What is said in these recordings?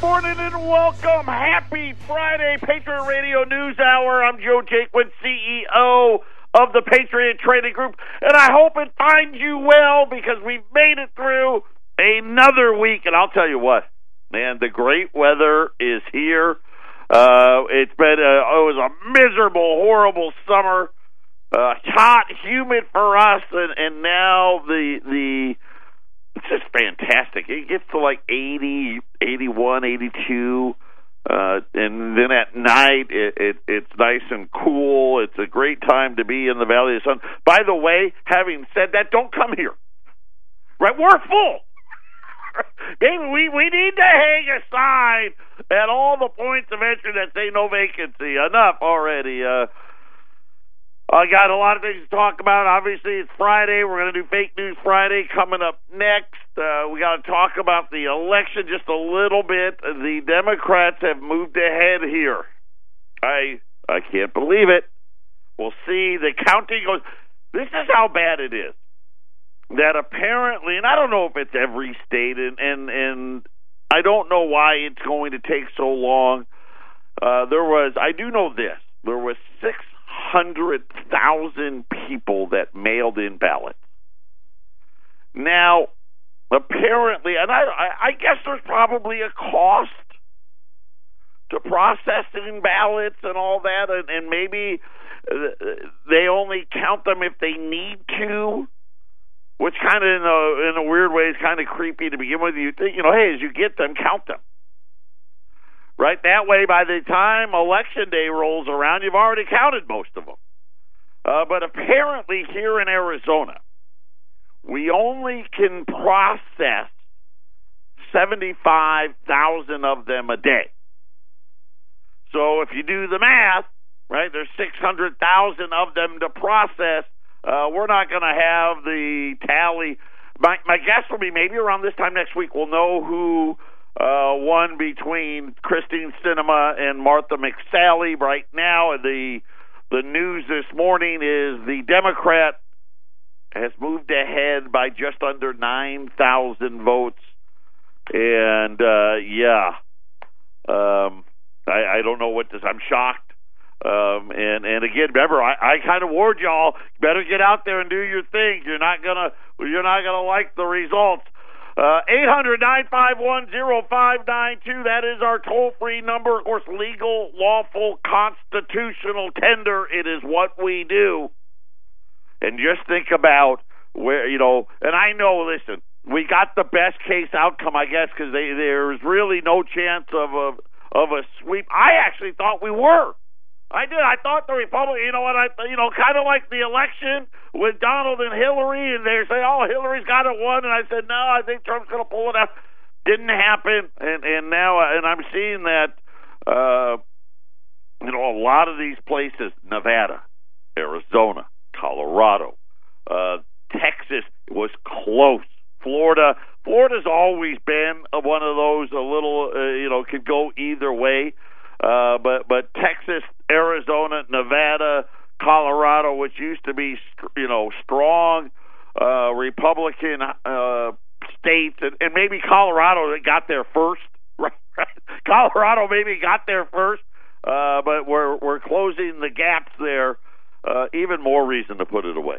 morning and welcome. Happy Friday, Patriot Radio News Hour. I'm Joe Jaquin, CEO of the Patriot Trading Group, and I hope it finds you well because we've made it through another week. And I'll tell you what, man, the great weather is here. Uh, it's been a, it was a miserable, horrible summer, uh, hot, humid for us, and, and now the the it's just fantastic. It gets to like 80, 81, 82. Uh, and then at night, it, it, it's nice and cool. It's a great time to be in the Valley of the Sun. By the way, having said that, don't come here. Right? We're full. David, we, we need to hang a sign at all the points of entry that say no vacancy. Enough already. Uh, I got a lot of things to talk about. Obviously, it's Friday. We're going to do Fake News Friday coming up next. Uh, we got to talk about the election just a little bit. The Democrats have moved ahead here. I I can't believe it. We'll see. The counting goes. This is how bad it is. That apparently, and I don't know if it's every state, and and, and I don't know why it's going to take so long. Uh, there was, I do know this. There was six hundred thousand people that mailed in ballots. Now, apparently, and I, I guess there's probably a cost to processing ballots and all that, and, and maybe uh, they only count them if they need to. Which kind of, in a in a weird way, is kind of creepy to begin with. You think, you know, hey, as you get them, count them right? That way, by the time election day rolls around, you've already counted most of them. Uh, but apparently, here in Arizona, we only can process 75,000 of them a day. So if you do the math, right, there's 600,000 of them to process. Uh, we're not going to have the tally. My, my guess will be maybe around this time next week, we'll know who uh, one between Kyrsten Sinema and Martha McSally. Right now, the the news this morning is the Democrat has moved ahead by just under nine thousand votes, and uh, yeah, um, I, I don't know what this. I'm shocked. Um, and and again, remember, I, I kind of warned y'all. Better get out there and do your thing. You're not gonna you're not gonna like the results. Uh, eight hundred nine five one zero five nine two. That is our toll free number. Of course, legal, lawful, constitutional tender. It is what we do. And just think about where, you know, and I know, listen, we got the best case outcome, I guess, because there's really no chance of a, of a sweep. I actually thought we were. I did. I thought the Republican, you know what? I, you know, kind of like the election with Donald and Hillary, and they say, "Oh, Hillary's got it won," and I said, "No, I think Trump's going to pull it out." Didn't happen, and and now, and I'm seeing that, uh, you know, a lot of these places, Nevada, Arizona, Colorado, uh, Texas was close. Florida, Florida's always been one of those a little, uh, you know, could go either way. Uh, but but Texas, Arizona, Nevada, Colorado, which used to be you know strong uh, Republican uh, states, and, and maybe Colorado that got there first. Colorado maybe got there first, uh, but we're we're closing the gaps there. Uh, even more reason to put it away.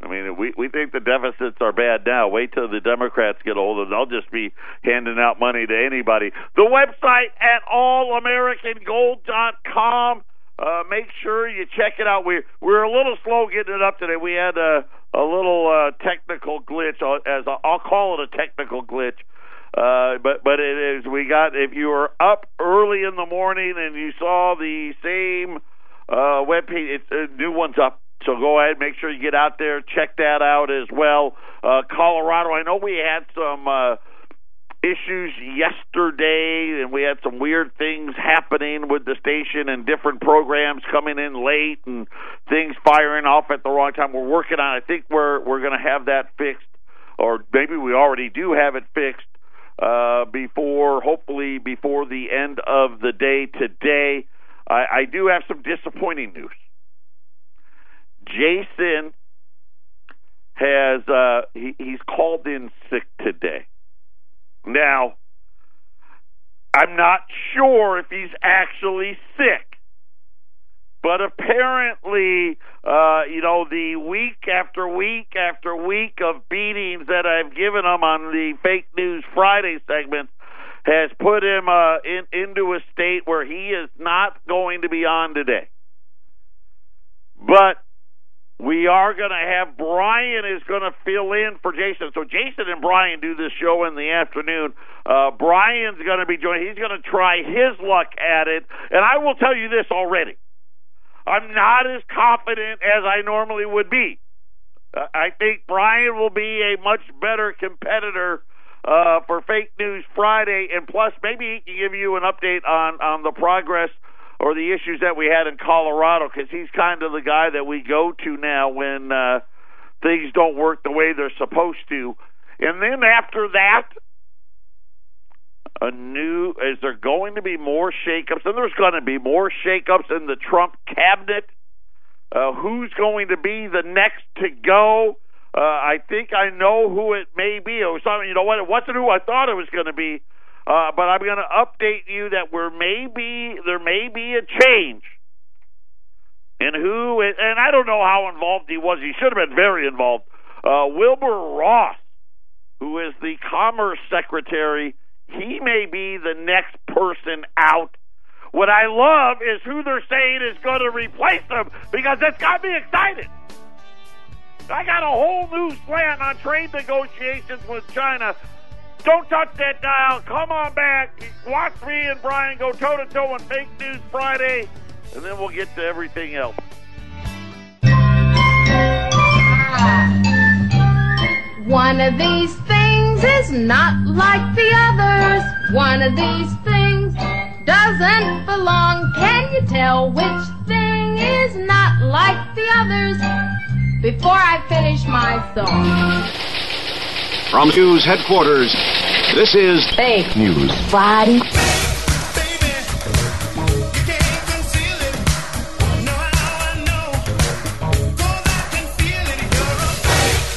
I mean, we we think the deficits are bad now. Wait till the Democrats get older; they'll just be handing out money to anybody. The website at allamericangold.com. Uh, make sure you check it out. We we're a little slow getting it up today. We had a a little uh, technical glitch, uh, as I'll call it a technical glitch. Uh, but but it is we got if you were up early in the morning and you saw the same uh, web page, it's, a new one's up so go ahead, make sure you get out there, check that out as well. Uh, Colorado, I know we had some uh, issues yesterday, and we had some weird things happening with the station and different programs coming in late and things firing off at the wrong time. We're working on. I think we're we're going to have that fixed, or maybe we already do have it fixed uh, before, hopefully, before the end of the day today. I, I do have some disappointing news. Jason has uh, he, he's called in sick today. Now, I'm not sure if he's actually sick. But apparently, uh, you know, the week after week after week of beatings that I've given him on the Fake News Friday segment has put him uh, in, into a state where he is not going to be on today. But we are going to have Brian is going to fill in for Jason. So Jason and Brian do this show in the afternoon. Uh, Brian's going to be joining. He's going to try his luck at it. And I will tell you this already. I'm not as confident as I normally would be. Uh, I think Brian will be a much better competitor uh, for Fake News Friday, and plus maybe he can give you an update on on the progress or the issues that we had in Colorado because he's kind of the guy that we go to now when uh, things don't work the way they're supposed to. And then after that, a new is there going to be more shakeups? And there's going to be more shakeups in the Trump cabinet. Uh, who's going to be the next to go? Uh, I think I know who it may be. It was something, you know what? It wasn't who I thought it was going to be. Uh, but I'm going to update you that there may be there may be a change in who, and I don't know how involved he was. He should have been very involved. Uh, Wilbur Ross, who is the Commerce Secretary, he may be the next person out. What I love is who they're saying is going to replace him because that's got me excited. I got a whole new slant on trade negotiations with China. Don't touch that dial. Come on back. Watch me and Brian go toe to toe on Fake News Friday, and then we'll get to everything else. One of these things is not like the others. One of these things doesn't belong. Can you tell which thing is not like the others? Before I finish my song. From News Headquarters, this is Fake News Friday.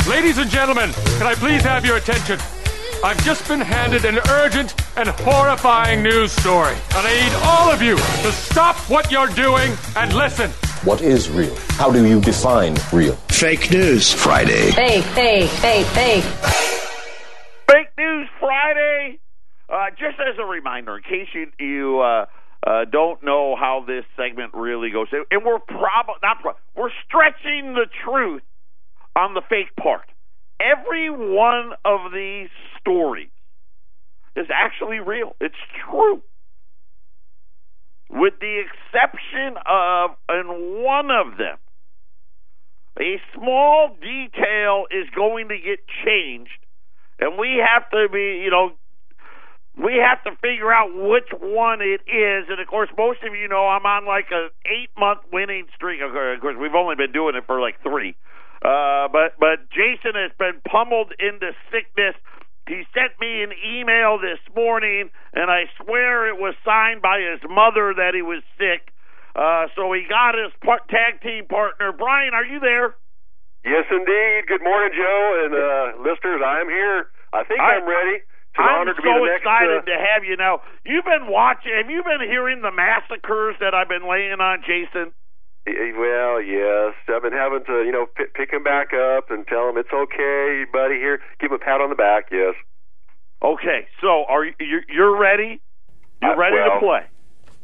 Ladies and gentlemen, can I please have your attention? I've just been handed an urgent and horrifying news story. And I need all of you to stop what you're doing and listen. What is real? How do you define real? Fake news. Friday. Fake, fake, fake, fake. Fake Uh, just as a reminder, in case you you uh, uh, don't know how this segment really goes, and we're probably not pro- we're stretching the truth on the fake part. Every one of these stories is actually real. It's true. With the exception of, in one of them, a small detail is going to get changed, and we have to be, you know, we have to figure out which one it is. And of course, most of you know I'm on like a eight month winning streak. Of course, we've only been doing it for like three. Uh, but but Jason has been pummeled into sickness. He sent me an email this morning, and I swear it was signed by his mother that he was sick. Uh, so he got his par- tag team partner. Brian, are you there? Yes, indeed. Good morning, Joe and uh, listeners. I'm here. I think I- I'm ready. I'm so be next. excited uh, to have you now. You've been watching. Have you been hearing the massacres that I've been laying on Jason? well, yes. I've been having to, you know, p- pick him back up and tell him it's okay, buddy. Here, give him a pat on the back. Yes. Okay, so are you you're, you're ready? You're Uh, ready well, to play.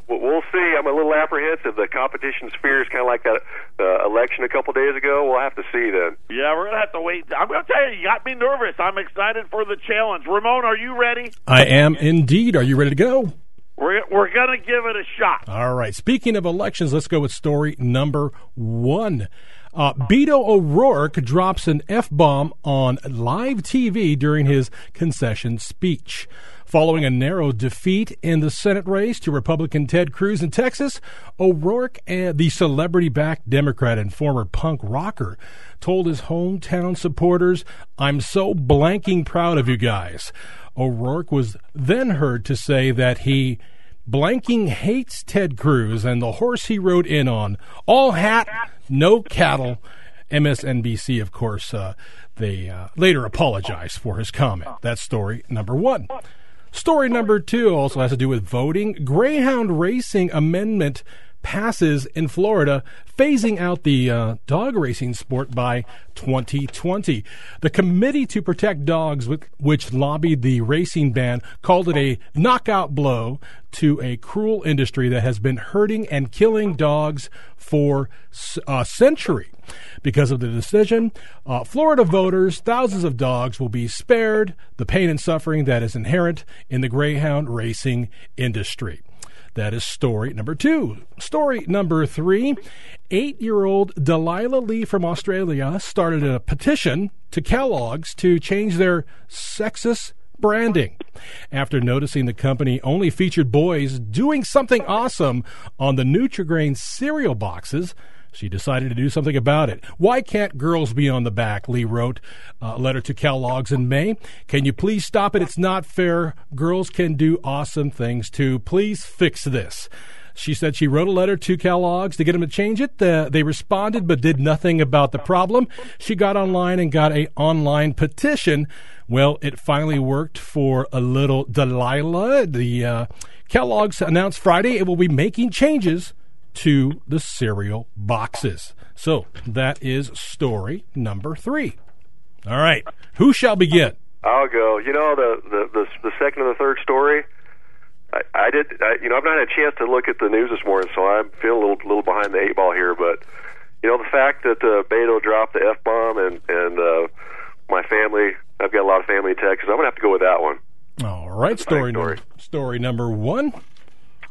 Well, we'll see. I'm a little apprehensive. The competition sphere is kind of like that uh, election a couple days ago. We'll have to see then. Yeah, we're gonna have to wait. I'm gonna tell you, you got me nervous. I'm excited for the challenge. Ramon, are you ready? I am indeed. Are you ready to go? We're we're gonna give it a shot. All right. Speaking of elections, let's go with story number one. Uh, Beto O'Rourke drops an F bomb on live TV during his concession speech. Following a narrow defeat in the Senate race to Republican Ted Cruz in Texas, O'Rourke, the celebrity backed Democrat and former punk rocker, told his hometown supporters, I'm so blanking proud of you guys. O'Rourke was then heard to say that he blanking hates Ted Cruz and the horse he rode in on. All hat, no cattle. MSNBC, of course, uh, they uh, later apologized for his comment. That's story number one. Story number two also has to do with voting. Greyhound Racing Amendment passes in Florida, phasing out the uh, dog racing sport by 2020. The Committee to Protect Dogs, which lobbied the racing ban, called it a knockout blow to a cruel industry that has been hurting and killing dogs for a century. Because of the decision, uh, Florida voters, thousands of dogs will be spared the pain and suffering that is inherent in the greyhound racing industry. That is story number two. Story number three eight year old Delilah Lee from Australia started a petition to Kellogg's to change their sexist branding after noticing the company only featured boys doing something awesome on the Nutri-Grain cereal boxes she decided to do something about it. Why can't girls be on the back? Lee wrote a letter to Kellogg's in May. Can you please stop it? It's not fair. Girls can do awesome things too. Please fix this. She said she wrote a letter to Kellogg's to get them to change it. Uh, they responded but did nothing about the problem. She got online and got a online petition. Well, it finally worked for a little Delilah. The uh, Kellogg's announced Friday it will be making changes to the cereal boxes. So that is story number three. All right, who shall begin? I'll go. You know the the the, the second and the third story. I, I did. I, you know, I've not had a chance to look at the news this morning, so I'm feeling a little little behind the eight ball here. But you know, the fact that uh, Beto dropped the f bomb and and uh, my family, I've got a lot of family in Texas. I'm gonna have to go with that one. All right, story story. Number, story number one.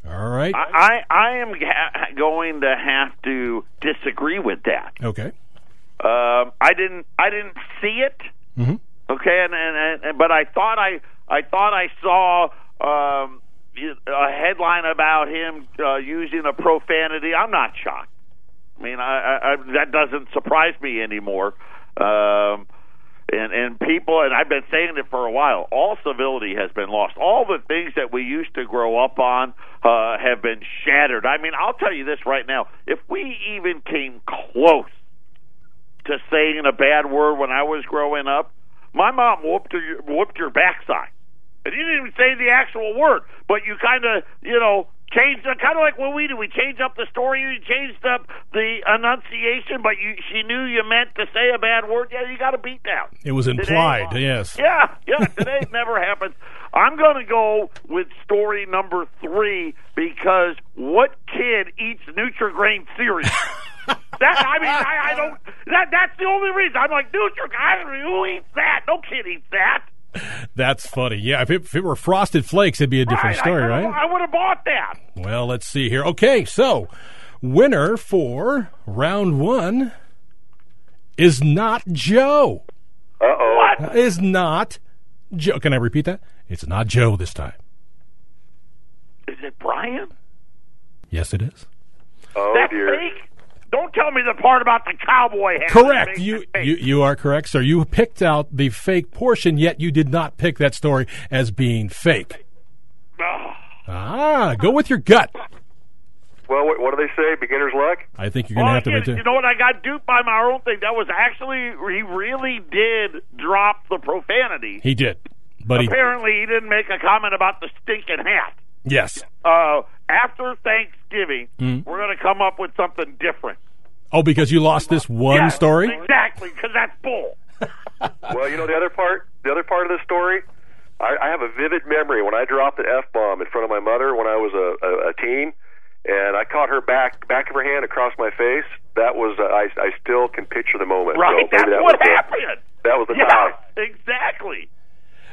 All right. I I am ha- going to have to disagree with that. Okay. Um, I didn't I didn't see it. Mm-hmm. Okay, and, and, and but I thought I I thought I saw um, a headline about him uh, using a profanity. I'm not shocked. I mean, I, I, I that doesn't surprise me anymore. Um, and and people and I've been saying it for a while. All civility has been lost. All the things that we used to grow up on uh, have been shattered. I mean, I'll tell you this right now: if we even came close to saying a bad word when I was growing up, my mom whooped your whooped your backside. And you didn't even say the actual word, but you kind of, you know, changed kind of like what we do. We changed up the story. You changed up the enunciation, but you she knew you meant to say a bad word. Yeah, you got a beat down. It was implied. Today, yes. Yeah, yeah. Today never happens. I'm going to go with story number three because what kid eats Nutri-Grain cereal? that I mean, I, I don't. That that's the only reason. I'm like Nutri-Grain. Who eats that? No kid eats that. That's funny. Yeah, if it, if it, were Frosted Flakes, it'd be a different right, story, I, right? I would have bought that. Well, let's see here. Okay, so winner for round one is not Joe. Uh oh. What? Is not Joe. Can I repeat that? It's not Joe this time. Is it Brian? Yes, it is. Oh That's dear. fake? Don't tell me the part about the cowboy hat. Correct. You, you you are correct, sir. You picked out the fake portion, yet you did not pick that story as being fake. Ah, go with your gut. Well, what, what do they say? Beginner's luck. I think you're going to Well, have to. again, Right you know what? I got duped by my own thing. That was actually he really did drop the profanity. He did, but Apparently, he didn't make a comment about the stinking hat. yes. Uh, after Thanksgiving, Mm. we're going to come up with something different. Oh, because you lost this one Yeah, story. exactly, because that's bull. Well, you know the other part. The other part of the story. I, I have a vivid memory when I dropped an f bomb in front of my mother when I was a, a, a teen, and I caught her back back of her hand across my face. That was uh, I I still can picture the moment. Right? So that's that what was the- happened. that was the yeah, time. exactly.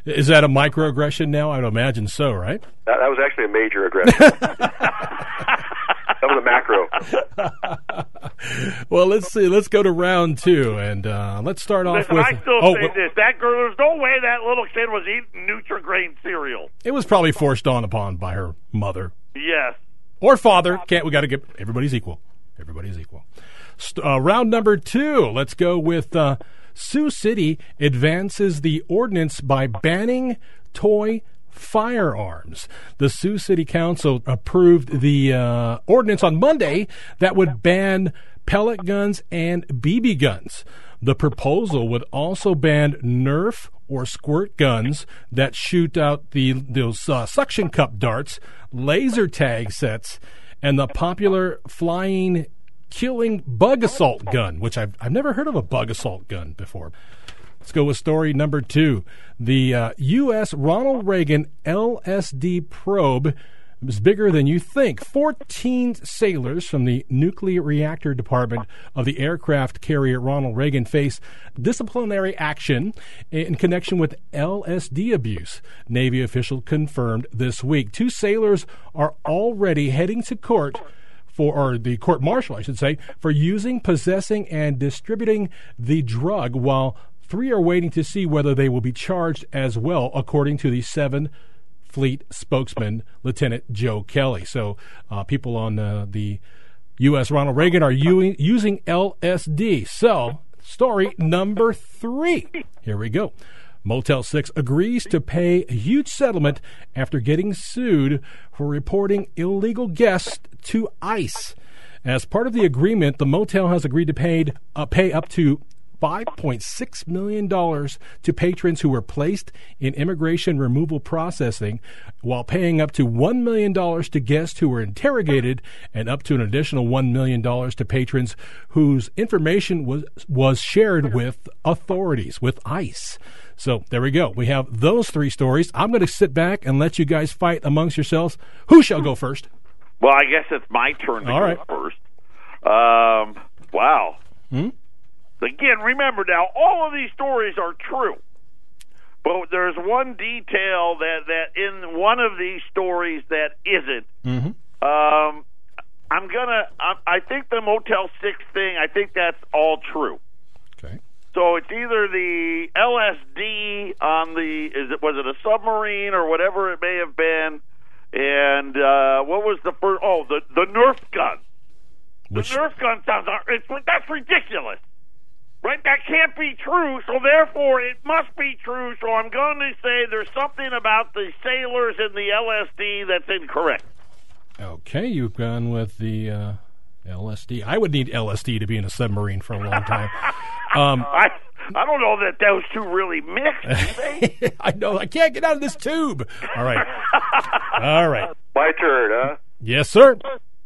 Is that a microaggression now? I would imagine so, right? That, that was actually a major aggression. was a macro. Well, let's see. Let's go to round two, and uh, let's start off Listen, with. I still oh, say this: that girl, there's no way that little kid was eating Nutri-Grain cereal. it was probably forced on upon by her mother Yes. or father. Can't we got to get everybody's equal. Everybody's equal. Uh, round number two. Let's go with uh, Sioux City advances the ordinance by banning toy firearms. The Sioux City Council approved the uh, ordinance on Monday that would ban pellet guns and BB guns. The proposal would also ban Nerf or squirt guns that shoot out the those uh, suction cup darts, laser tag sets, and the popular flying killing bug assault gun, which I've, I've never heard of a bug assault gun before. Let's go with story number two. The uh, U.S. Ronald Reagan LSD probe is bigger than you think. 14 sailors from the nuclear reactor department of the aircraft carrier Ronald Reagan face disciplinary action in connection with LSD abuse. Navy official confirmed this week. Two sailors are already heading to court for, or the court martial, I should say, for using, possessing, and distributing the drug, while three are waiting to see whether they will be charged as well, according to the seven Fleet spokesman, Lieutenant Joe Kelly. So, uh, people on uh, the U.S. Ronald Reagan are u- using LSD. So, story number three. Here we go. Motel 6 agrees to pay a huge settlement after getting sued for reporting illegal guests to ICE. As part of the agreement, the motel has agreed to paid, uh, pay up to $5.6 million to patrons who were placed in immigration removal processing, while paying up to $1 million to guests who were interrogated and up to an additional $1 million to patrons whose information was, was shared with authorities, with ICE. So there we go. We have those three stories. I'm going to sit back and let you guys fight amongst yourselves. Who shall go first? Well, I guess it's my turn to All go right. first. Um, wow. Hmm? Again, remember now, all of these stories are true. But there's one detail that, that in one of these stories that isn't. Mm-hmm. Um, I'm gonna. I, I think the Motel Six thing. I think that's all true. Okay. So it's either the LSD on the is it was it a submarine or whatever it may have been, and uh, what was the first? Oh, the the Nerf gun. The Which, Nerf gun sounds it's that's ridiculous, right? That can't be true. So therefore, it must be true. So I'm going to say there's something about the sailors and the LSD that's incorrect. okay, you've gone with the uh, LSD. I would need LSD to be in a submarine for a long time. Um, I I don't know that those two really mix. Do they? I know. I can't get out of this tube. All right. All right. My turn, huh? Yes, sir.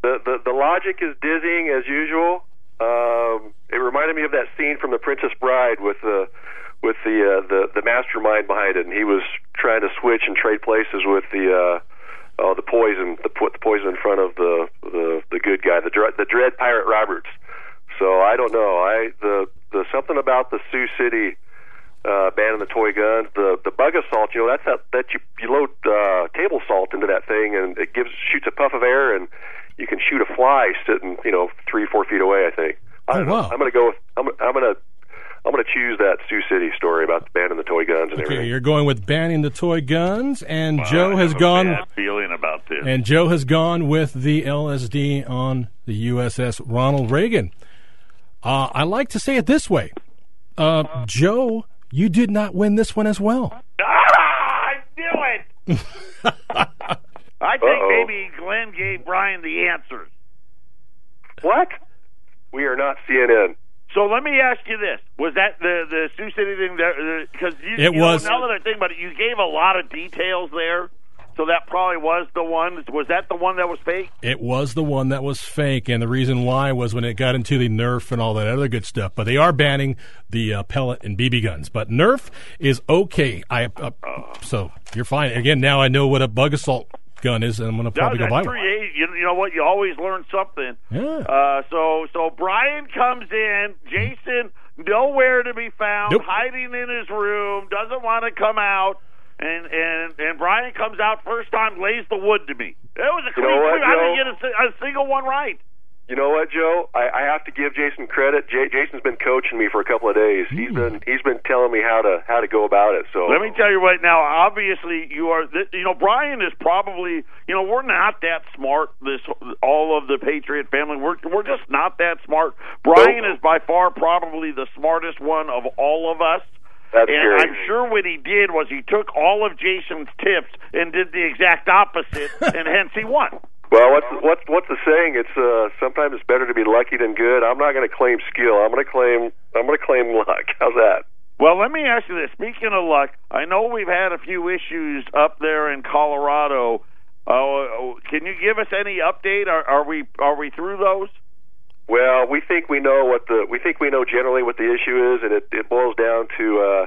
The, the the logic is dizzying as usual. Um, it reminded me of that scene from The Princess Bride with the with the uh, the the mastermind behind it, and he was trying to switch and trade places with the uh, oh the poison the put the poison in front of the the the good guy the dre- the dread pirate Roberts. So I don't know. I the the something about the Sioux City uh, banning the toy guns, the the bug assault. You know, that's that that you you load uh, table salt into that thing, and it gives shoots a puff of air, and you can shoot a fly sitting you know three four feet away. I think. I Oh, don't know. wow. I'm gonna go with I'm I'm gonna I'm gonna choose that Sioux City story about banning the toy guns and Okay, everything. you're going with banning the toy guns, and I Joe have has a gone. bad feeling about this. And Joe has gone with the LSD on the USS Ronald Reagan. Uh, I like to say it this way uh, Joe, you did not win this one as well. Ah, I knew it. I think Uh-oh. maybe Glenn gave Brian the answers. What? We are not CNN. So let me ask you this: Was that the the Sioux City thing? Because you, It you was- Know, now that I think about it, you gave a lot of details there, so that probably was the one. Was that the one that was fake? It was the one that was fake, and the reason why was when it got into the Nerf and all that other good stuff. But they are banning the uh, pellet and BB guns. But Nerf is okay. I uh, so you're fine. Again, now I know what a bug assault gun is, and I'm going to probably No, go buy that's one. true. You, you know what? You always learn something. Yeah. Uh, so so Brian comes in. Jason nowhere to be found, Nope. hiding in his room, doesn't want to come out. And and and Brian comes out first time, lays the wood to me. It was a You clean know what, sweep. I didn't get a, a single one right. You know what, Joe? I, I have to give Jason credit. J- Jason's been coaching me for a couple of days. He's been hmm. he's been telling me how to how to go about it. So Let me tell you right now. Obviously, you are. th- You know, Brian is probably. You know, we're not that smart. This all of the Patriot family. We're we're just not that smart. Brian Nope. is by far probably the smartest one of all of us. That's and. I'm sure what he did was he took all of Jason's tips and did the exact opposite, and hence he won. Well, what's what's what's the saying? It's uh, sometimes it's better to be lucky than good. I'm not going to claim skill. I'm going to claim I'm going to claim luck. How's that? Well, let me ask you this. Speaking of luck, I know we've had a few issues up there in Colorado. Uh, can you give us any update? Are, are we are we through those? Well, we think we know what the we think we know generally what the issue is, and it, it boils down to uh,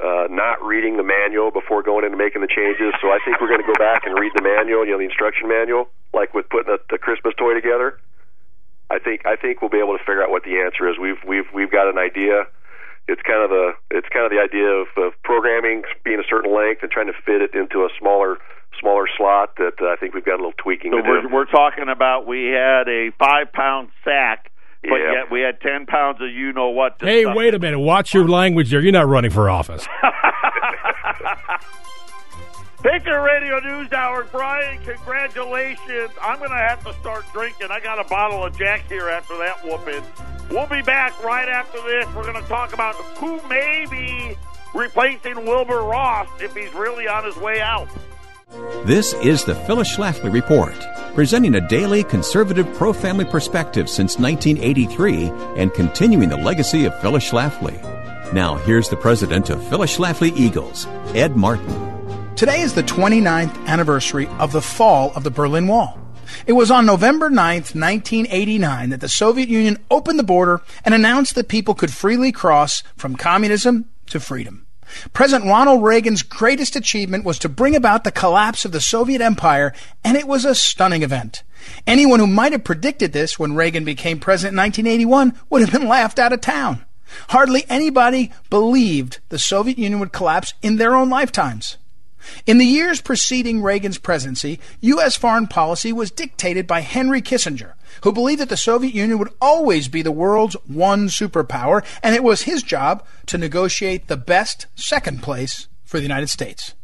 uh, not reading the manual before going in and making the changes. So I think we're going to go back and read the manual, you know, the instruction manual, like with putting a, the Christmas toy together. I think I think we'll be able to figure out what the answer is. We've we've we've got an idea. It's kind of the it's kind of the idea of, of programming being a certain length and trying to fit it into a smaller smaller slot that uh, I think we've got a little tweaking So to we're, do. we're talking about we had a five pound sack, but Yeah. yet we had ten pounds of you know what. Hey, wait a minute. Watch your language there. You're not running for office. Patriot Radio News Hour, Brian. Congratulations! I'm going to have to start drinking. I got a bottle of Jack here after that whooping. We'll be back right after this. We're going to talk about who may be replacing Wilbur Ross if he's really on his way out. This is the Phyllis Schlafly Report, presenting a daily conservative pro family perspective since 1983 and continuing the legacy of Phyllis Schlafly. Now, here's the president of Phyllis Schlafly Eagles, Ed Martin. Today is the 29th anniversary of the fall of the Berlin Wall. It was on November 9th, 1989 that the Soviet Union opened the border and announced that people could freely cross from communism to freedom. President Ronald Reagan's greatest achievement was to bring about the collapse of the Soviet Empire, and it was a stunning event. Anyone who might have predicted this when Reagan became president in 1981 would have been laughed out of town. Hardly anybody believed the Soviet Union would collapse in their own lifetimes. In the years preceding Reagan's presidency, U.S. foreign policy was dictated by Henry Kissinger, who believed that the Soviet Union would always be the world's one superpower, and it was his job to negotiate the best second place for the United States.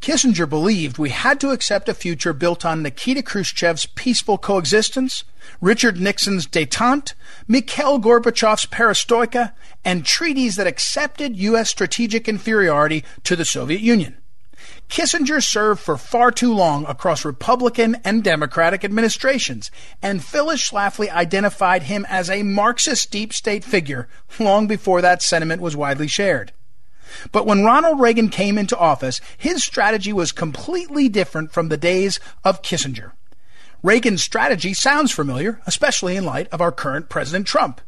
Kissinger believed we had to accept a future built on Nikita Khrushchev's peaceful coexistence, Richard Nixon's detente, Mikhail Gorbachev's perestroika, and treaties that accepted U.S. strategic inferiority to the Soviet Union. Kissinger served for far too long across Republican and Democratic administrations, and Phyllis Schlafly identified him as a Marxist deep state figure long before that sentiment was widely shared. But when Ronald Reagan came into office, his strategy was completely different from the days of Kissinger. Reagan's strategy sounds familiar, especially in light of our current President Trump.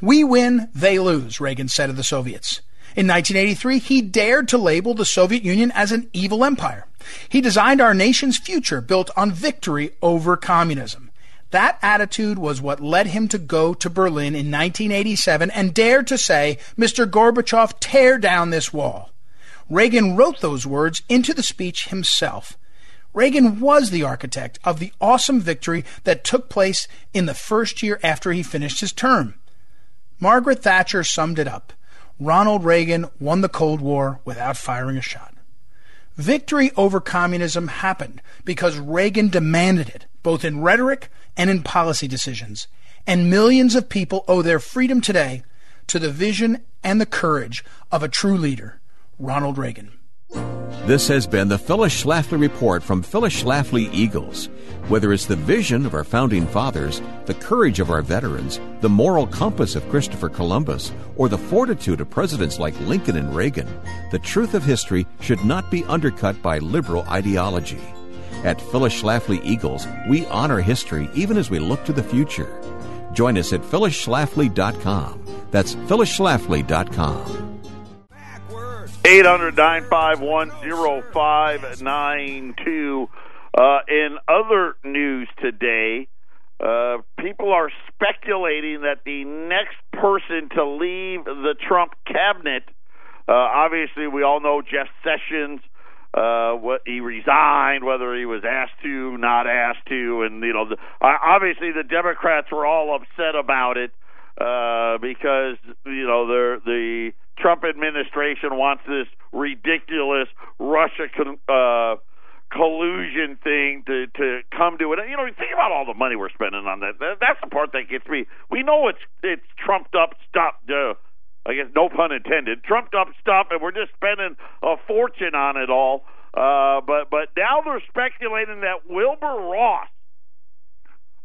We win, they lose, Reagan said of the Soviets. In 1983, he dared to label the Soviet Union as an evil empire. He designed our nation's future built on victory over communism. That attitude was what led him to go to Berlin in 1987 and dare to say, Mr. Gorbachev, tear down this wall. Reagan wrote those words into the speech himself. Reagan was the architect of the awesome victory that took place in the first year after he finished his term. Margaret Thatcher summed it up. Ronald Reagan won the Cold War without firing a shot. Victory over communism happened because Reagan demanded it, both in rhetoric and in policy decisions. And millions of people owe their freedom today to the vision and the courage of a true leader, Ronald Reagan. This has been the Phyllis Schlafly Report from Phyllis Schlafly Eagles. Whether it's the vision of our founding fathers, the courage of our veterans, the moral compass of Christopher Columbus, or the fortitude of presidents like Lincoln and Reagan, the truth of history should not be undercut by liberal ideology. At Phyllis Schlafly Eagles, we honor history even as we look to the future. Join us at phyllisschlafly.com. That's phyllisschlafly.com. 800 951 0592. Uh, in other news today, uh, people are speculating that the next person to leave the Trump cabinet, uh, obviously, we all know Jeff Sessions. Uh, what he resigned, whether he was asked to, not asked to, and you know, the, uh, obviously the Democrats were all upset about it uh, because you know they're the the Trump administration wants this ridiculous Russia con- uh, collusion thing to to come to it. You know, think about all the money we're spending on that. that that's the part that gets me. We know it's it's trumped up stuff. Uh, I guess no pun intended. Trumped up stuff, and we're just spending a fortune on it all. Uh, but but now they're speculating that Wilbur Ross,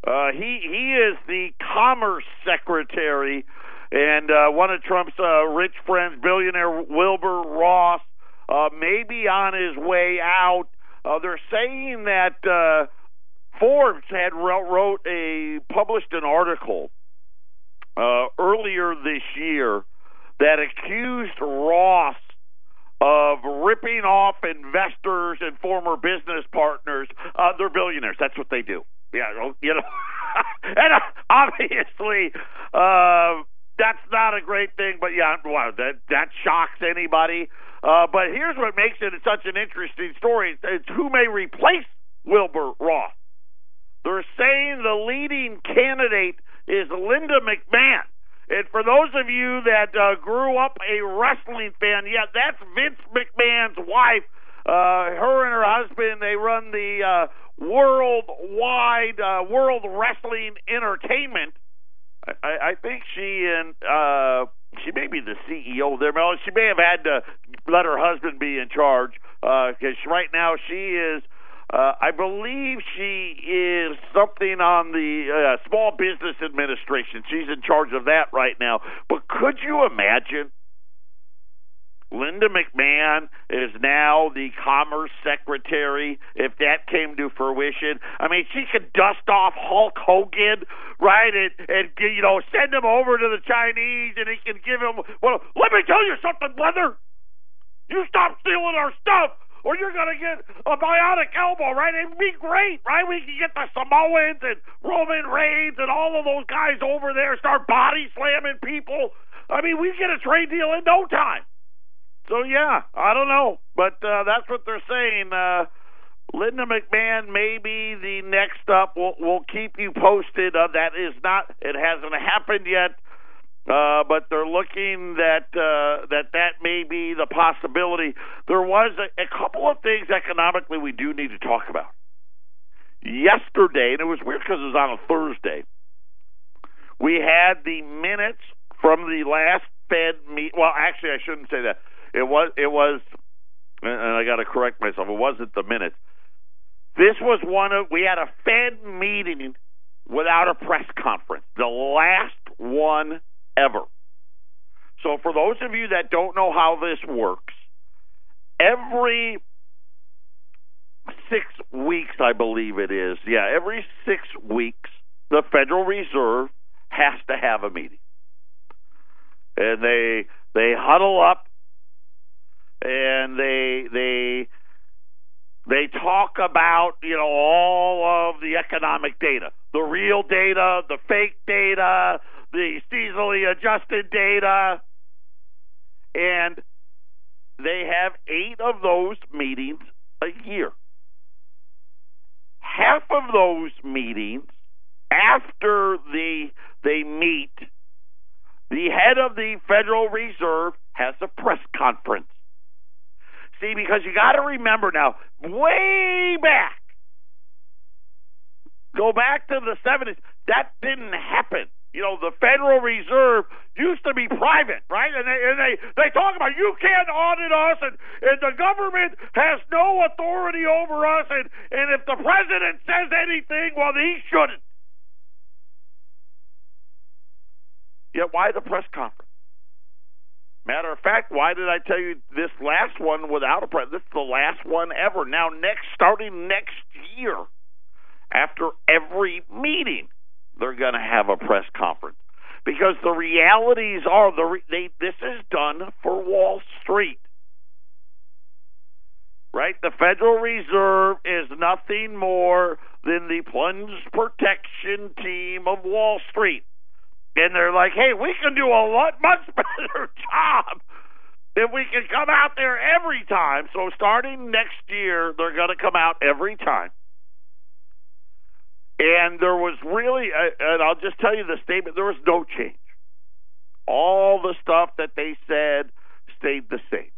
uh, he he is the Commerce Secretary And uh, one of Trump's uh, rich friends, billionaire Wilbur Ross, uh, may be on his way out. Uh, they're saying that uh, Forbes had wrote, a published an article uh, earlier this year that accused Ross of ripping off investors and former business partners. Uh, they're billionaires. That's what they do. Yeah, you know, and uh, obviously, uh, that's not a great thing. But yeah, wow, that that shocks anybody. Uh, but here's what makes it such an interesting story: it's who may replace Wilbur Ross. They're saying the leading candidate is Linda McMahon. And for those of you that uh, grew up a wrestling fan, yeah, that's Vince McMahon's wife. Uh, her and her husband, they run the uh, worldwide uh, World Wrestling Entertainment. I, I think she and uh, she may be the CEO there. She may have had to let her husband be in charge because uh, right now she is uh, I believe she is something on the uh, Small Business Administration. She's in charge of that right now. But could you imagine? Linda McMahon is now the Commerce Secretary. If that came to fruition, I mean, she could dust off Hulk Hogan, right, and, and you know send him over to the Chinese, and he can give him. Well, let me tell you something, brother. You stop stealing our stuff or you're going to get a bionic elbow, right? It'd be great, right? We can get the Samoans and Roman Reigns and all of those guys over there, start body slamming people. I mean, we get a trade deal in no time. So yeah, I don't know, but uh, that's what they're saying. Uh, Linda McMahon may be the next up. We'll, we'll keep you posted. Uh, that is not. It hasn't happened yet. Uh, but they're looking that uh, that that may be the possibility. There was a, a couple of things economically we do need to talk about. Yesterday, and it was weird because it was on a Thursday. We had the minutes from the last Fed meet. Well, actually, I shouldn't say that. It was it was, and I got to correct myself. It wasn't the minutes. This was one of we had a Fed meeting without a press conference. The last one ever. So, for those of you that don't know how this works, every six weeks, I believe it is, yeah, every six weeks, the Federal Reserve has to have a meeting. And they they huddle up and they they they talk about you know all of the economic data, the real data, the fake data, the seasonally adjusted data, and they have eight of those meetings a year. Half of those meetings, after the they meet, the head of the Federal Reserve has a press conference. See, because you got to remember now, way back, go back to the 70s, that didn't happen. You know, the Federal Reserve used to be private, right? And they and they, they talk about you can't audit us and, and the government has no authority over us and, and if the president says anything, well he shouldn't. Yet why the press conference? Matter of fact, why did I tell you this last one without a press? This is the last one ever. Now, next, starting next year, after every meeting, they're going to have a press conference because the realities are the re- they this is done for Wall Street. Right? The Federal Reserve is nothing more than the plunge protection team of Wall Street. And they're like, "Hey, we can do a lot much better job if we can come out there every time." So starting next year, they're going to come out every time and there was really, and I'll just tell you the statement: there was no change. All the stuff that they said stayed the same.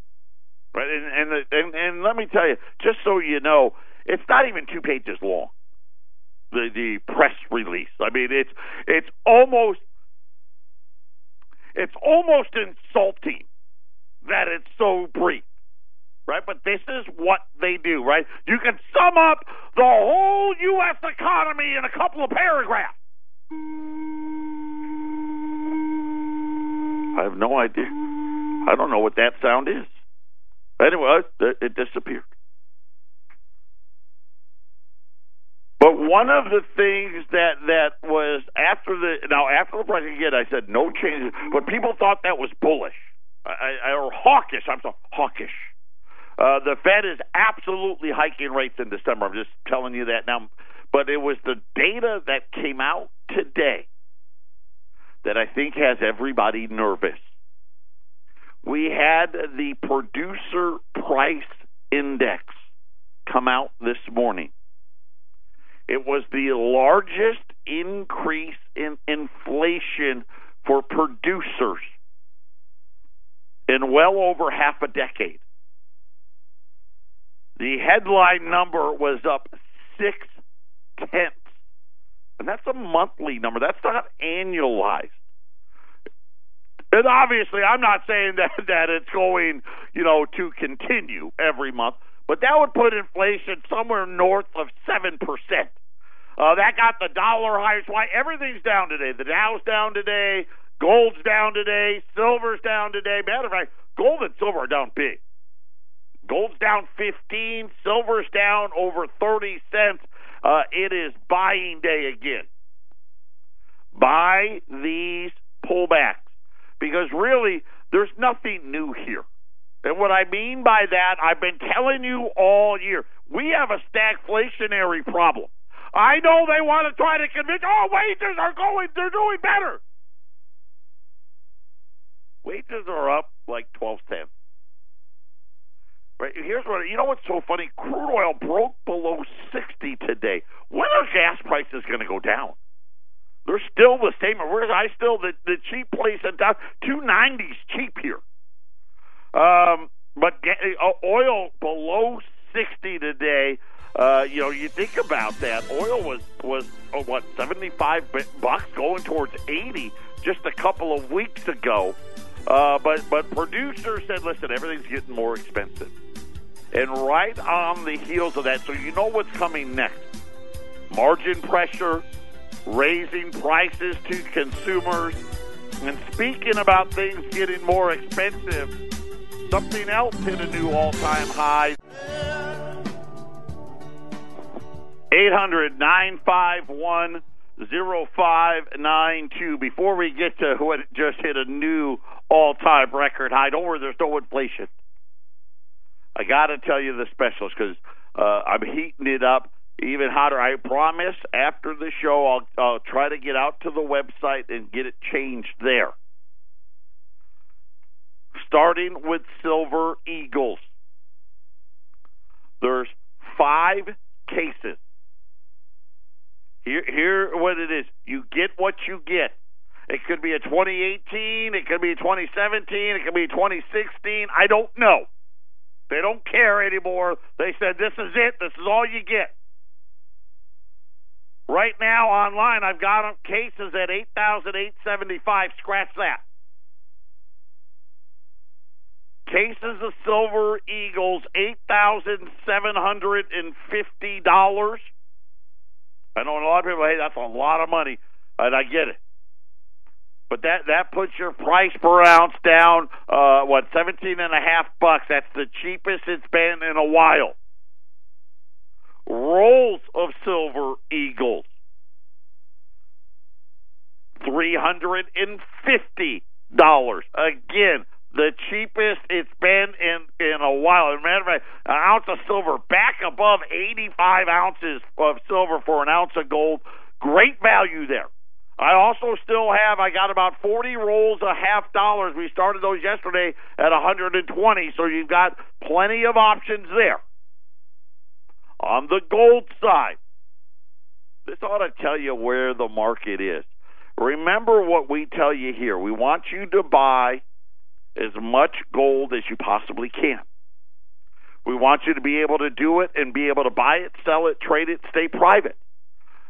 Right, and and and, and let me tell you, just so you know, it's not even two pages long. The the press release. I mean, it's it's almost it's almost insulting that it's so brief right? But this is what they do, right? You can sum up the whole U.S. economy in a couple of paragraphs. I have no idea. I don't know what that sound is. Anyway, it, disappeared. But one of the things that that was after the now after the price again, I said no changes, but people thought that was bullish I, I, or hawkish. I'm sorry, hawkish. Uh, the Fed is absolutely hiking rates in December. I'm just telling you that now. But it was the data that came out today that I think has everybody nervous. We had the producer price index come out this morning. It was the largest increase in inflation for producers in well over half a decade. The headline number was up six tenths. And that's a monthly number. That's not annualized. And obviously, I'm not saying that that it's going, you know, to continue every month, but that would put inflation somewhere north of seven percent. Uh, that got the dollar higher. Why everything's down today. The Dow's down today. Gold's down today. Silver's down today. Matter of fact, gold and silver are down big. Gold's down 15. Silver's down over 30 cents. Uh, it is buying day again. Buy these pullbacks because really there's nothing new here. And what I mean by that, I've been telling you all year, we have a stagflationary problem. I know they want to try to convince, oh, wages are going, they're doing better. Wages are up like 12 cents. Right, here's what you know what's so funny? Crude oil broke below 60 today. When are gas prices going to go down? They're still the same. Where's I still the the cheap place in town? Two nineties cheap here. Um, but uh, oil below sixty today. Uh, you know, you think about that. Oil was was oh, what seventy five bucks, going towards eighty just a couple of weeks ago. Uh, but but producers said, listen, everything's getting more expensive, and right on the heels of that, so you know what's coming next: margin pressure, raising prices to consumers, and speaking about things getting more expensive. Something else hit a new all-time high. 800 951 0592. Before we get to what just hit a new all time record high, don't worry, there's no inflation. I got to tell you the specials because uh, I'm heating it up even hotter. I promise after the show, I'll, I'll try to get out to the website and get it changed there. Starting with Silver Eagles. There's five cases here, here, what it is. You get what you get. It could be a 2018. It could be a 2017. It could be 2016. I don't know. They don't care anymore. They said this is it. This is all you get. Right now online, I've got cases at 8,875. Scratch that. Cases of Silver Eagles, $8,750. I know a lot of people, hey, that's a lot of money, and I get it. But that that puts your price per ounce down, uh, what seventeen and a half bucks. That's the cheapest it's been in a while. Rolls of silver eagles, three hundred and fifty dollars. Again, the cheapest it's been in in a while. As a matter of fact, an ounce of silver back above 85 ounces of silver for an ounce of gold. Great value there. I also still have. I got about 40 rolls of half dollars. We started those yesterday at 120, so you've got plenty of options there. On the gold side, this ought to tell you where the market is. Remember what we tell you here. We want you to buy as much gold as you possibly can. We want you to be able to do it and be able to buy it, sell it, trade it, stay private.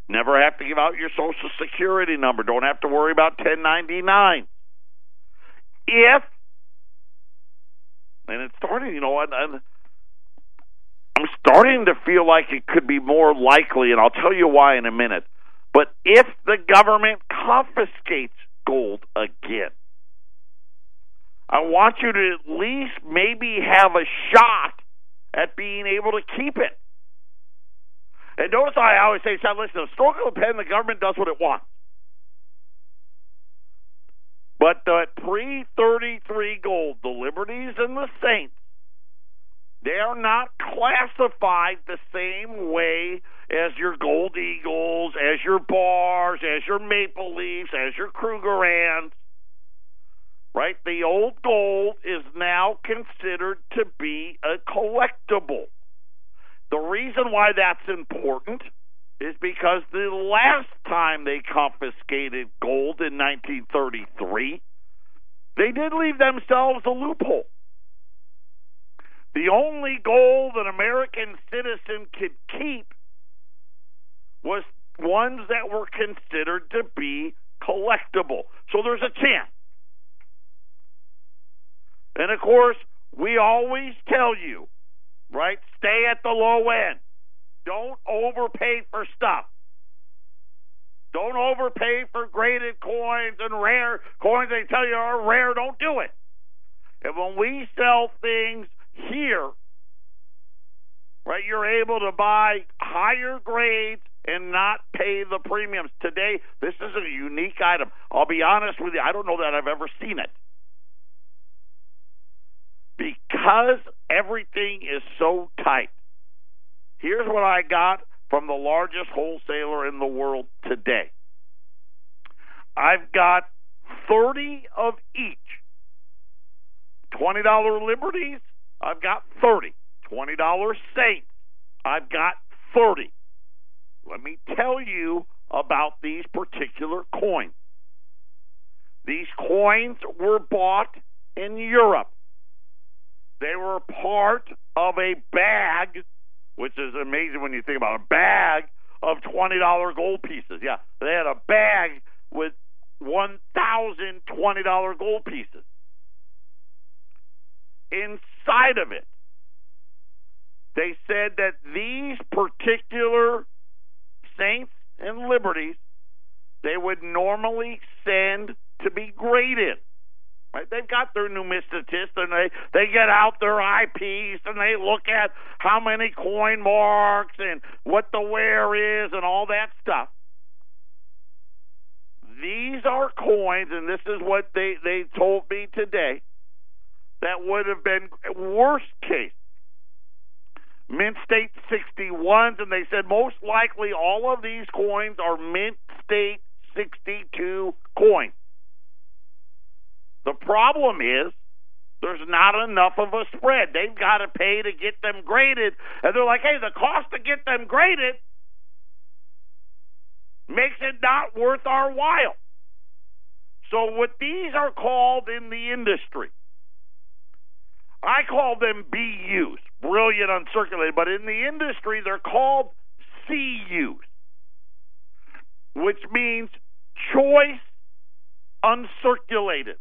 Never have to give out your social security number. Don't have to worry about 1099. If, and it's starting, you know, and I'm starting to feel like it could be more likely, and I'll tell you why in a minute. But if the government confiscates gold again, I want you to at least maybe have a shot at being able to keep it. And notice I always say, son, listen, a stroke of a pen, the government does what it wants. But the pre 33 gold, the Liberties and the Saints, they are not classified the same way as your Gold Eagles, as your Bars, as your Maple Leafs, as your Krugerrands. Right? The old gold is now considered to be a collectible. The reason why that's important is because the last time they confiscated gold in 1933, they did leave themselves a loophole. The only gold an American citizen could keep was ones that were considered to be collectible. So there's a chance. And of course, we always tell you, right? Stay at the low end. Don't overpay for stuff. Don't overpay for graded coins and rare coins they tell you are rare. Don't do it. And when we sell things here, right, you're able to buy higher grades and not pay the premiums. Today, this is a unique item. I'll be honest with you, I don't know that I've ever seen it. Because everything is so tight. Here's what I got from the largest wholesaler in the world today. I've got 30 of each. $20 Liberties, I've got 30. $20 Saints, I've got 30. Let me tell you about these particular coins. These coins were bought in Europe. They were part of a bag, which is amazing when you think about a bag of $20 gold pieces. Yeah, they had a bag with 1,000 $20 gold pieces. Inside of it, they said that these particular saints and liberties they would normally send to be graded. Right? They've got their numismatists and they, they get out their IPs and they look at how many coin marks and what the wear is and all that stuff. These are coins, and this is what they, they told me today, that would have been worst case Mint State 61s, and they said most likely all of these coins are Mint State 62 coins. The problem is there's not enough of a spread. They've got to pay to get them graded, and they're like, hey, the cost to get them graded makes it not worth our while. So, what these are called in the industry, I call them BUs brilliant uncirculated, but in the industry they're called CUs, which means choice uncirculated.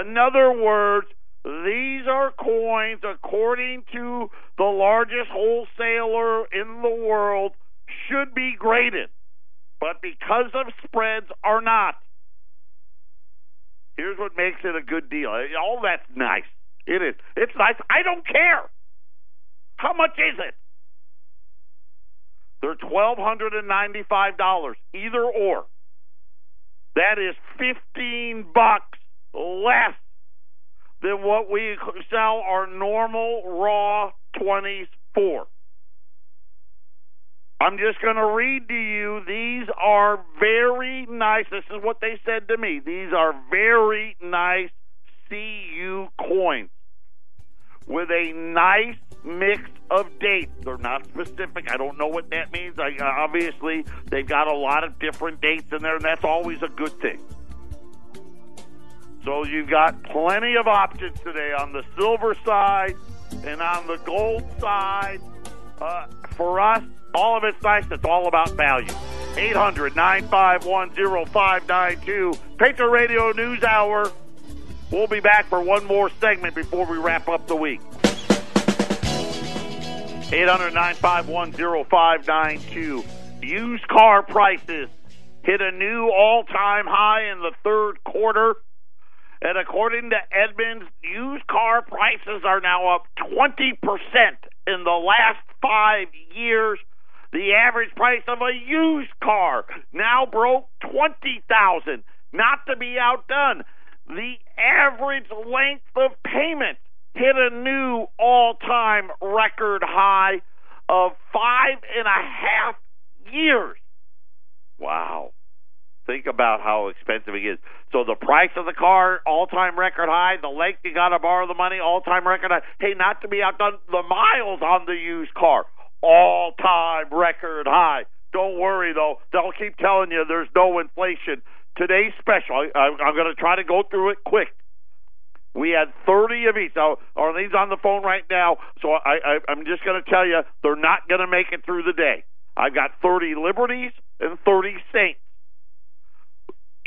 In other words, these are coins, according to the largest wholesaler in the world, should be graded, but because of spreads, are not. Here's what makes it a good deal. All that's nice. It is. It's nice. I don't care. How much is it? They're twelve hundred and ninety-five dollars, either or. That is fifteen bucks less than what we sell our normal raw twenties for. I'm just going to read to you. These are very nice. This is what they said to me. These are very nice CU coins with a nice mix of dates. They're not specific. I don't know what that means. I, obviously, they've got a lot of different dates in there, and that's always a good thing. So you've got plenty of options today on the silver side and on the gold side. Uh, for us, all of it's nice. It's all about value. 800 951 0592. Patriot Radio News Hour. We'll be back for one more segment before we wrap up the week. 800 Used car prices hit a new all time high in the third quarter. And according to Edmunds, used car prices are now up 20% in the last five years. The average price of a used car now broke 20000 Not to be outdone, the average length of payment hit a new all time record high of five and a half years. Wow. Think about how expensive it is. So the price of the car, all time record high. The length you got to borrow the money, all time record high. Hey, not to be outdone, the miles on the used car, all time record high. Don't worry though; they'll keep telling you there's no inflation. Today's special. I, I'm going to try to go through it quick. We had 30 of each. Now, Arlene's on the phone right now, so I, I, I'm just going to tell you they're not going to make it through the day. I've got 30 Liberties and 30 Saints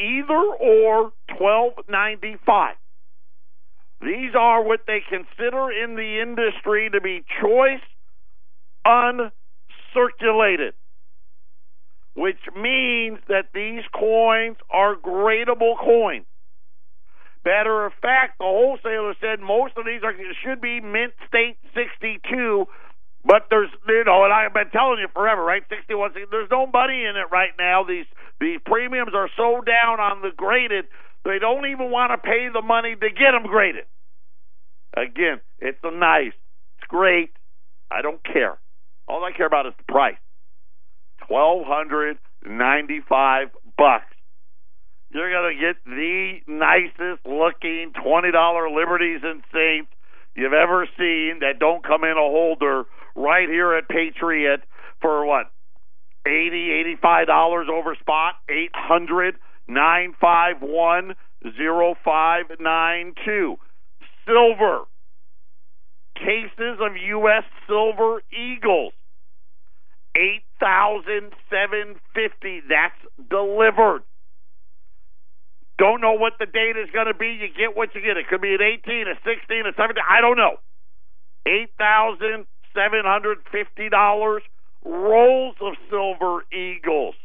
either or 1295. These are what they consider in the industry to be choice uncirculated, which means that these coins are gradable coins. Matter of fact, the wholesaler said most of these are should be mint state 62 but there's, you know, and I've been telling you forever, right? 61. There's no money in it right now. These these premiums are so down on the graded, they don't even want to pay the money to get them graded. Again, it's a nice, it's great. I don't care. All I care about is the price. Twelve hundred ninety-five bucks. You're gonna get the nicest looking twenty dollar Liberties and Saints you've ever seen that don't come in a holder right here at Patriot for what? Eighty, eighty-five dollars over spot. Eight hundred nine five one zero five nine two. Silver. Cases of U.S. Silver Eagles. Eight thousand seven fifty. That's delivered. Don't know what the date is going to be. You get what you get. It could be an 18, a 16, a 17. I don't know. Eight thousand $750. Rolls of Silver Eagles,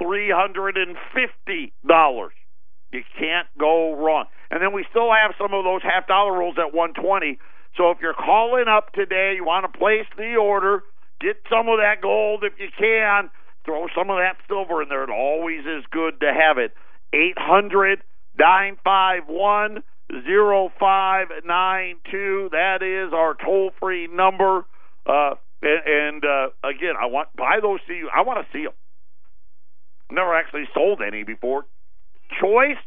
$350. You can't go wrong. And then we still have some of those half dollar rolls at 120. So if you're calling up today, you want to place the order, get some of that gold if you can, throw some of that silver in there. It always is good to have it. 800 951 0592. That is our toll free number. Uh, and, and uh, again, I want buy those see I want to see them. Never actually sold any before. Choice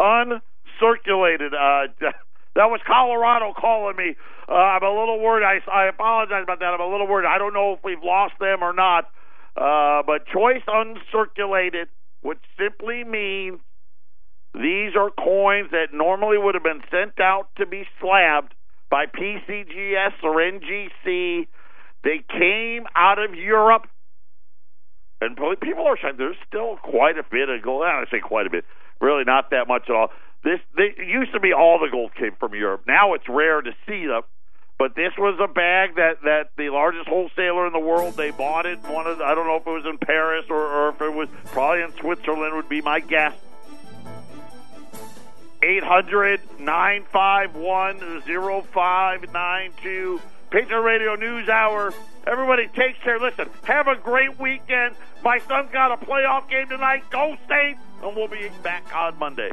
uncirculated. Uh, that was Colorado calling me. Uh, I'm a little worried. I, I apologize about that. I'm a little worried. I don't know if we've lost them or not. Uh, but choice uncirculated, which simply means these are coins that normally would have been sent out to be slabbed by PCGS or NGC. They came out of Europe, and people are saying there's still quite a bit of gold. I say quite a bit, really not that much at all. This they, it used to be all the gold came from Europe. Now it's rare to see them. But this was a bag that that the largest wholesaler in the world they bought it. One of I don't know if it was in Paris or, or if it was probably in Switzerland would be my guess. 800 951 0592. Patriot Radio News Hour. Everybody take care. Listen, have a great weekend. My son's got a playoff game tonight. Go Saints, and we'll be back on Monday.